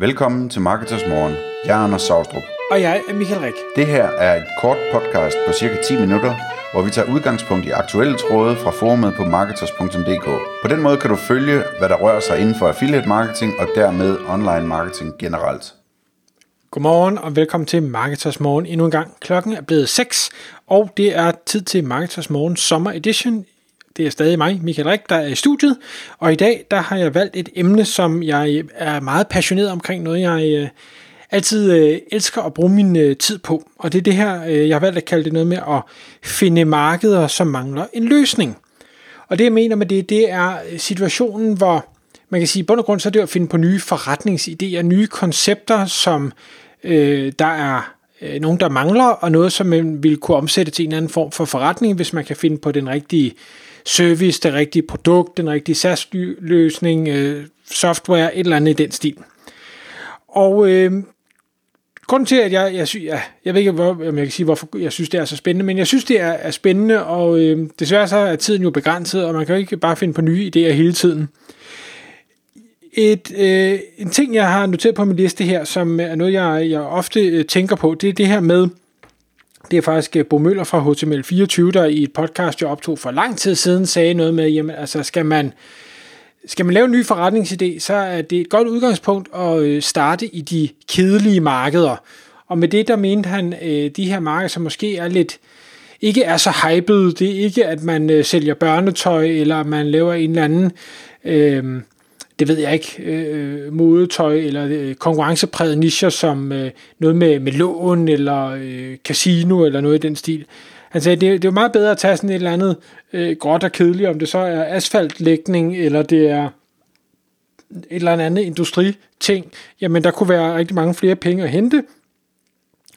Velkommen til Marketers Morgen. Jeg er Anders Saustrup. Og jeg er Michael Rik. Det her er et kort podcast på cirka 10 minutter, hvor vi tager udgangspunkt i aktuelle tråde fra forumet på marketers.dk. På den måde kan du følge, hvad der rører sig inden for affiliate marketing og dermed online marketing generelt. Godmorgen og velkommen til Marketers Morgen endnu en gang. Klokken er blevet 6, og det er tid til Marketers Morgen Sommer Edition det er stadig mig, Michael Rik, der er i studiet, og i dag der har jeg valgt et emne, som jeg øh, er meget passioneret omkring, noget jeg øh, altid øh, elsker at bruge min øh, tid på. Og det er det her, øh, jeg har valgt at kalde det noget med at finde markeder, som mangler en løsning. Og det jeg mener med det, det er øh, situationen, hvor man kan sige, i bund og grund så er det at finde på nye forretningsidéer, nye koncepter, som øh, der er øh, nogen, der mangler, og noget, som man vil kunne omsætte til en eller anden form for forretning, hvis man kan finde på den rigtige service, det rigtige produkt, den rigtige SaaS-løsning, øh, software, et eller andet i den stil. Og øh, grunden til, at jeg, jeg, synes, ja, jeg ved ikke, hvor, om jeg kan sige, hvorfor jeg synes, det er så spændende, men jeg synes, det er, er spændende, og øh, desværre så er tiden jo begrænset, og man kan jo ikke bare finde på nye idéer hele tiden. Et, øh, en ting, jeg har noteret på min liste her, som er noget, jeg, jeg ofte øh, tænker på, det er det her med, det er faktisk øh, Bo Møller fra HTML24, der i et podcast, jeg optog for lang tid siden, sagde noget med, jamen altså skal man, skal man lave en ny forretningsidé, så er det et godt udgangspunkt at øh, starte i de kedelige markeder. Og med det, der mente han, øh, de her markeder, som måske er lidt, ikke er så hyped, det er ikke, at man øh, sælger børnetøj, eller man laver en eller anden øh, det ved jeg ikke, øh, modetøj eller øh, konkurrencepræget nischer som øh, noget med, med lån eller øh, casino eller noget i den stil. Han sagde, det, det er jo meget bedre at tage sådan et eller andet øh, gråt og kedeligt, om det så er asfaltlægning eller det er et eller andet industriting. Jamen, der kunne være rigtig mange flere penge at hente,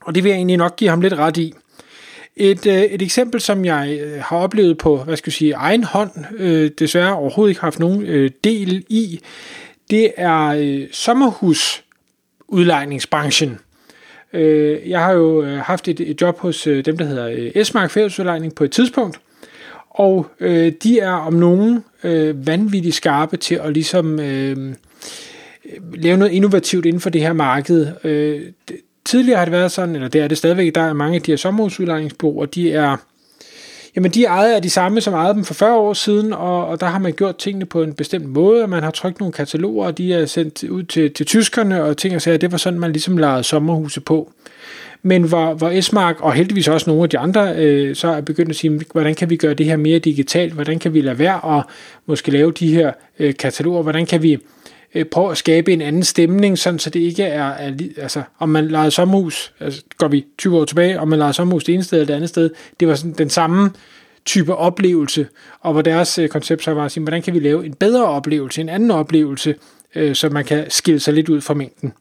og det vil jeg egentlig nok give ham lidt ret i. Et, øh, et eksempel, som jeg øh, har oplevet på, hvad skal jeg sige, egen hånd, øh, desværre overhovedet ikke haft nogen øh, del i, det er øh, sommerhusudlejningsbranchen. Øh, jeg har jo øh, haft et, et job hos øh, dem, der hedder øh, Esmark Fællesudlejning på et tidspunkt, og øh, de er om nogen øh, vanvittigt skarpe til at ligesom øh, lave noget innovativt inden for det her marked. Øh, tidligere har det været sådan, eller det er det stadigvæk, der er mange af de her sommerhusudlejningsbureauer, de er, jamen de er ejet af de samme, som ejede dem for 40 år siden, og, og der har man gjort tingene på en bestemt måde, og man har trykt nogle kataloger, og de er sendt ud til, til tyskerne, og ting og sager, det var sådan, man ligesom lejede sommerhuse på. Men hvor, hvor Esmark, og heldigvis også nogle af de andre, øh, så er begyndt at sige, hvordan kan vi gøre det her mere digitalt, hvordan kan vi lade være at måske lave de her øh, kataloger, hvordan kan vi øh, prøve at skabe en anden stemning, sådan så det ikke er, er altså, om man leger sommerhus, altså går vi 20 år tilbage, om man leger sommerhus det ene sted eller det andet sted, det var sådan den samme type oplevelse, og hvor deres øh, koncept så var at sige, hvordan kan vi lave en bedre oplevelse, en anden oplevelse, øh, så man kan skille sig lidt ud fra mængden.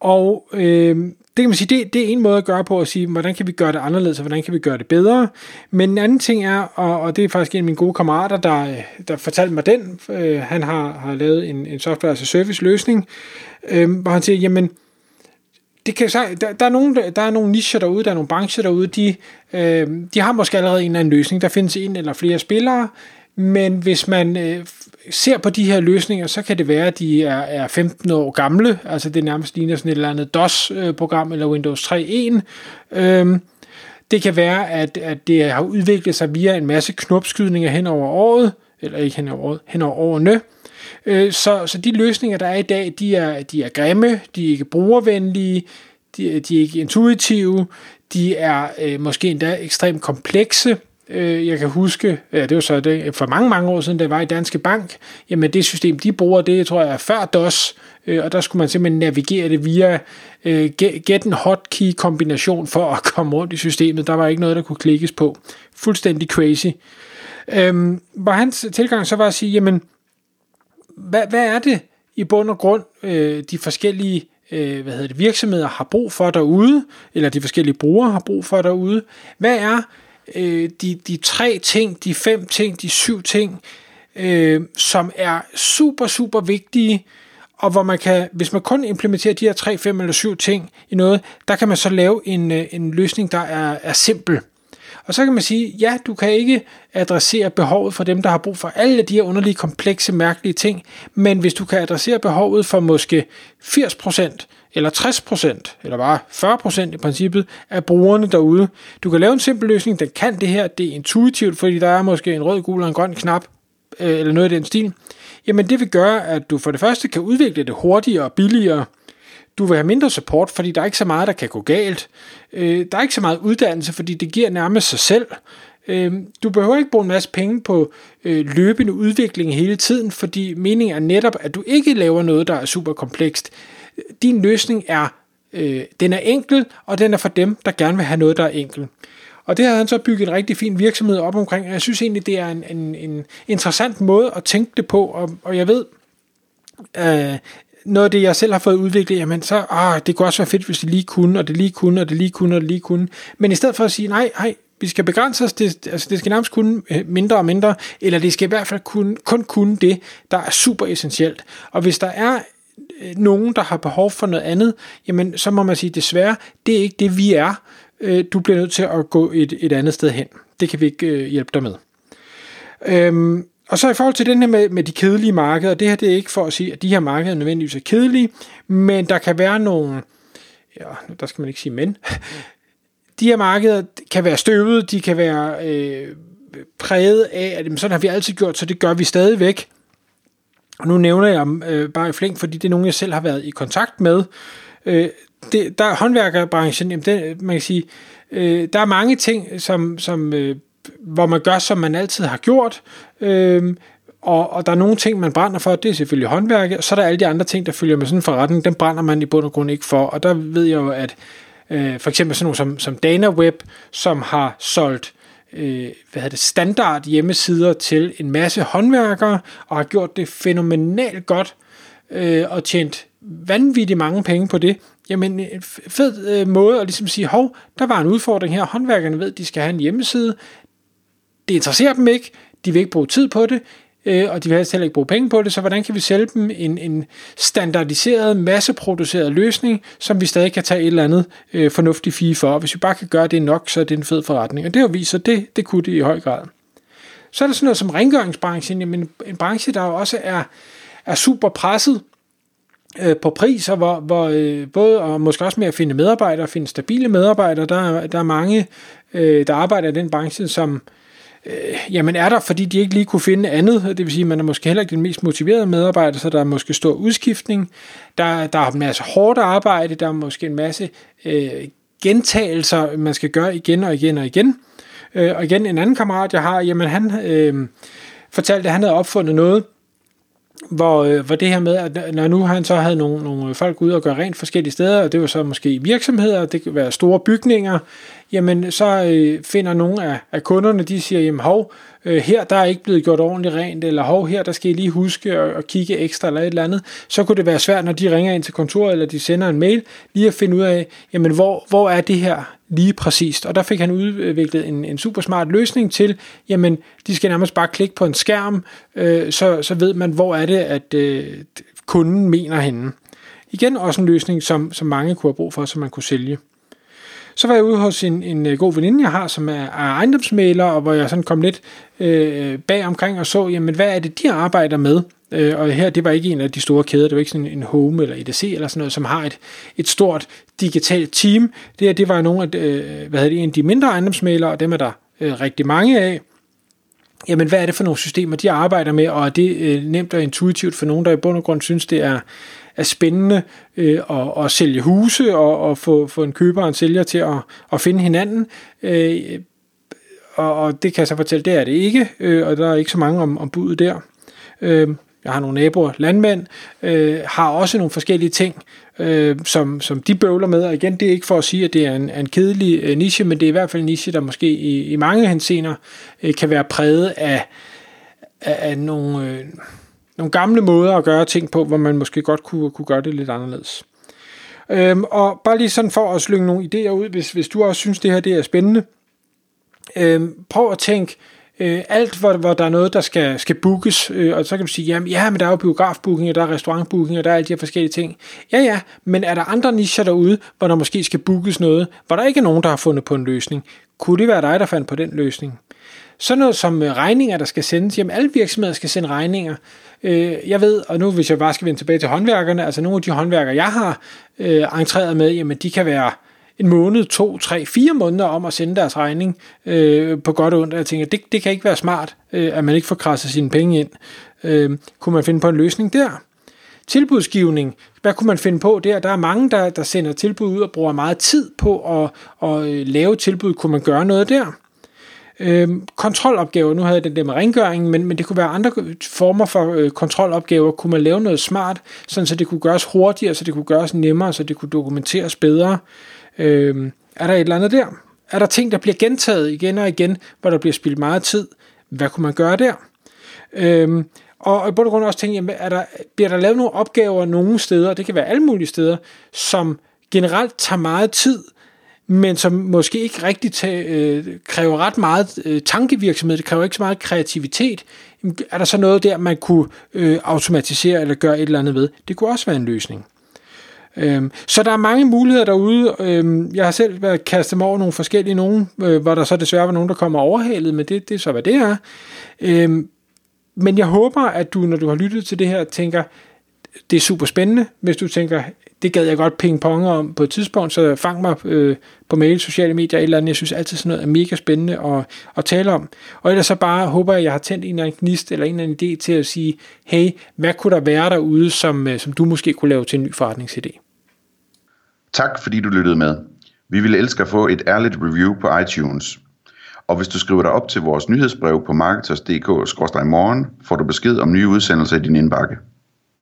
Og øh, det kan man sige, det, det er en måde at gøre på at sige, hvordan kan vi gøre det anderledes, og hvordan kan vi gøre det bedre. Men en anden ting er, og, og det er faktisk en af mine gode kammerater, der, der fortalte mig den, øh, han har, har lavet en, en software as a service løsning, øh, hvor han siger, jamen, det kan, der, der, er nogle, der er nogle nicher derude, der er nogle brancher derude, de, øh, de har måske allerede en eller anden løsning. Der findes en eller flere spillere, men hvis man øh, ser på de her løsninger, så kan det være, at de er, er 15 år gamle, altså det nærmest ligner sådan et eller andet DOS-program eller Windows 3.1. Øhm, det kan være, at, at det har udviklet sig via en masse knopskydninger hen over året, eller ikke hen over året, hen over årene. Øh, så, så de løsninger, der er i dag, de er, de er grimme, de er ikke brugervenlige, de, de er ikke intuitive, de er øh, måske endda ekstremt komplekse, Øh, jeg kan huske, ja, det var så det, for mange, mange år siden, da jeg var i Danske Bank, jamen det system, de bruger, det tror jeg er før DOS, øh, og der skulle man simpelthen navigere det via øh, get en hotkey kombination for at komme rundt i systemet. Der var ikke noget, der kunne klikkes på. Fuldstændig crazy. Øhm, hvor hans tilgang så var at sige, jamen, hvad, hvad er det i bund og grund, øh, de forskellige øh, hvad hedder det, virksomheder har brug for derude, eller de forskellige brugere har brug for derude? Hvad er øh, de, de tre ting, de fem ting, de syv ting, øh, som er super, super vigtige, og hvor man kan, hvis man kun implementerer de her tre, fem eller syv ting i noget, der kan man så lave en, øh, en løsning, der er, er simpel. Og så kan man sige, ja, du kan ikke adressere behovet for dem, der har brug for alle de her underlige, komplekse, mærkelige ting, men hvis du kan adressere behovet for måske 80%, eller 60%, eller bare 40% i princippet af brugerne derude. Du kan lave en simpel løsning, den kan det her, det er intuitivt, fordi der er måske en rød, gul og en grøn knap, øh, eller noget i den stil. Jamen det vil gøre, at du for det første kan udvikle det hurtigere og billigere, du vil have mindre support, fordi der er ikke så meget, der kan gå galt. Øh, der er ikke så meget uddannelse, fordi det giver nærmest sig selv. Øh, du behøver ikke bruge en masse penge på øh, løbende udvikling hele tiden, fordi meningen er netop, at du ikke laver noget, der er super komplekst. Din løsning er, øh, den er enkel, og den er for dem, der gerne vil have noget, der er enkelt. Og det har han så bygget en rigtig fin virksomhed op omkring, og jeg synes egentlig, det er en, en, en interessant måde at tænke det på, og, og jeg ved, øh, noget af det, jeg selv har fået udviklet, jamen så, ah, det kunne også være fedt, hvis det lige kunne, og det lige kunne, og det lige kunne, og det lige kunne. Men i stedet for at sige, nej, nej, vi skal begrænse os, det, altså det skal nærmest kunne øh, mindre og mindre, eller det skal i hvert fald kun, kun kunne det, der er super essentielt. Og hvis der er Øh, nogen, der har behov for noget andet, jamen så må man sige, desværre, det er ikke det, vi er. Øh, du bliver nødt til at gå et, et andet sted hen. Det kan vi ikke øh, hjælpe dig med. Øhm, og så i forhold til den her med, med de kedelige markeder, det her det er ikke for at sige, at de her markeder nødvendigvis er kedelige, men der kan være nogle, ja, der skal man ikke sige men, de her markeder kan være støvede, de kan være øh, præget af, at sådan har vi altid gjort, så det gør vi stadigvæk. Og nu nævner jeg øh, bare i flæng, fordi det er nogen, jeg selv har været i kontakt med. Øh, det, der er håndværkerbranchen, jamen det, man kan sige, øh, der er mange ting, som, som øh, hvor man gør, som man altid har gjort, øh, og, og der er nogle ting, man brænder for, det er selvfølgelig håndværket, og så er der alle de andre ting, der følger med sådan en forretning, dem brænder man i bund og grund ikke for, og der ved jeg jo, at øh, for eksempel sådan nogle som, som DanaWeb, som har solgt øh, hvad hedder det, standard hjemmesider til en masse håndværkere, og har gjort det fænomenalt godt, øh, og tjent vanvittigt mange penge på det, jamen øh, en fed øh, måde at ligesom sige, hov, der var en udfordring her, håndværkerne ved, at de skal have en hjemmeside, det interesserer dem ikke, de vil ikke bruge tid på det, øh, og de vil helst heller ikke bruge penge på det, så hvordan kan vi sælge dem en, en standardiseret, masseproduceret løsning, som vi stadig kan tage et eller andet øh, fornuftigt fee for. Hvis vi bare kan gøre det nok, så er det en fed forretning. Og det har vist sig, det, det kunne det i høj grad. Så er der sådan noget som rengøringsbranchen, jamen en branche, der også er, er super presset øh, på priser, hvor, hvor øh, både og måske også med at finde medarbejdere, finde stabile medarbejdere, der, der er mange, øh, der arbejder i den branche, som øh, jamen er der, fordi de ikke lige kunne finde andet, det vil sige, man er måske heller ikke den mest motiverede medarbejder, så der er måske stor udskiftning, der, der er en masse hårdt arbejde, der er måske en masse øh, gentagelser, man skal gøre igen og igen og igen. Øh, og igen, en anden kammerat, jeg har, jamen han øh, fortalte, at han havde opfundet noget, hvor, øh, hvor det her med, at når nu han så havde nogle, nogle folk ude og gøre rent forskellige steder, og det var så måske virksomheder, det kan være store bygninger, jamen så øh, finder nogle af, af kunderne, de siger, jamen hov, øh, her der er ikke blevet gjort ordentligt rent, eller hov, her der skal I lige huske at, at kigge ekstra eller et eller andet, så kunne det være svært, når de ringer ind til kontoret, eller de sender en mail, lige at finde ud af, jamen hvor, hvor er det her lige præcist. Og der fik han udviklet en, en super smart løsning til, jamen de skal nærmest bare klikke på en skærm, øh, så, så ved man, hvor er det, at øh, kunden mener henne. Igen også en løsning, som, som mange kunne have brug for, som man kunne sælge. Så var jeg ude hos en, en øh, god veninde, jeg har, som er, er ejendomsmaler, og hvor jeg sådan kom lidt øh, bag omkring og så, jamen hvad er det, de arbejder med? Øh, og her, det var ikke en af de store kæder, det var ikke sådan en Home eller EDC eller sådan noget, som har et, et stort digitalt team. Det her, det var nogle af, øh, hvad hedder det, en af de mindre ejendomsmalere, og dem er der øh, rigtig mange af. Jamen, hvad er det for nogle systemer, de arbejder med, og er det øh, nemt og intuitivt for nogen, der i bund og grund synes, det er, er spændende øh, at, at sælge huse og, og få, få en køber og en sælger til at, at finde hinanden. Øh, og, og det kan jeg så fortælle, det er det ikke, øh, og der er ikke så mange om, om budet der. Øh, jeg har nogle naboer, landmænd, øh, har også nogle forskellige ting, øh, som, som de bøvler med. Og igen, det er ikke for at sige, at det er en, en kedelig øh, niche, men det er i hvert fald en niche, der måske i, i mange hensener øh, kan være præget af, af, af nogle, øh, nogle gamle måder at gøre ting på, hvor man måske godt kunne, kunne gøre det lidt anderledes. Øhm, og bare lige sådan for at slynge nogle idéer ud, hvis, hvis du også synes, det her det er spændende. Øhm, prøv at tænke øh, alt, hvor, hvor der er noget, der skal, skal bookes, øh, og så kan du sige, jamen ja, men der er jo biografbooking, og der er restaurantbooking, og der er alle de her forskellige ting. Ja, ja, men er der andre nicher derude, hvor der måske skal bookes noget, hvor der ikke er nogen, der har fundet på en løsning? Kunne det være dig, der fandt på den løsning? Sådan noget som øh, regninger, der skal sendes. Jamen, alle virksomheder skal sende regninger. Øh, jeg ved, og nu hvis jeg bare skal vende tilbage til håndværkerne, altså nogle af de håndværkere, jeg har øh, entreret med, jamen de kan være en måned, to, tre, fire måneder om at sende deres regning øh, på godt og ondt. Jeg tænker, det, det kan ikke være smart, øh, at man ikke får krasset sine penge ind. Øh, kunne man finde på en løsning der? Tilbudsgivning, hvad kunne man finde på der? Der er mange, der, der sender tilbud ud og bruger meget tid på at, at øh, lave tilbud. Kunne man gøre noget der? Øhm, kontrolopgaver, nu havde jeg den der med rengøring, men, men det kunne være andre former for øh, kontrolopgaver. Kunne man lave noget smart, sådan så det kunne gøres hurtigere, så det kunne gøres nemmere, så det kunne dokumenteres bedre? Øhm, er der et eller andet der? Er der ting, der bliver gentaget igen og igen, hvor der bliver spildt meget tid? Hvad kunne man gøre der? Øhm, og i bund og grund også tænke, jamen, er der, bliver der lavet nogle opgaver nogle steder, det kan være alle mulige steder, som generelt tager meget tid, men som måske ikke rigtig tage, øh, kræver ret meget øh, tankevirksomhed, det kræver ikke så meget kreativitet. Er der så noget der, man kunne øh, automatisere eller gøre et eller andet ved? Det kunne også være en løsning. Øhm, så der er mange muligheder derude. Øhm, jeg har selv været kastet mig over nogle forskellige nogen, øh, hvor der så desværre var nogen, der kommer overhalet, men det, det er så, hvad det er. Øhm, men jeg håber, at du, når du har lyttet til det her, tænker, det er super spændende. Hvis du tænker, det gad jeg godt pingpong om på et tidspunkt, så fang mig øh, på mail, sociale medier, eller andet. Jeg synes altid sådan noget er mega spændende at, at tale om. Og ellers så bare håber jeg, at jeg har tændt en eller anden gnist, eller en eller anden idé til at sige, hey, hvad kunne der være derude, som, øh, som du måske kunne lave til en ny forretningsidé? Tak fordi du lyttede med. Vi ville elske at få et ærligt review på iTunes. Og hvis du skriver dig op til vores nyhedsbrev på marketers.dk-morgen, får du besked om nye udsendelser i din indbakke.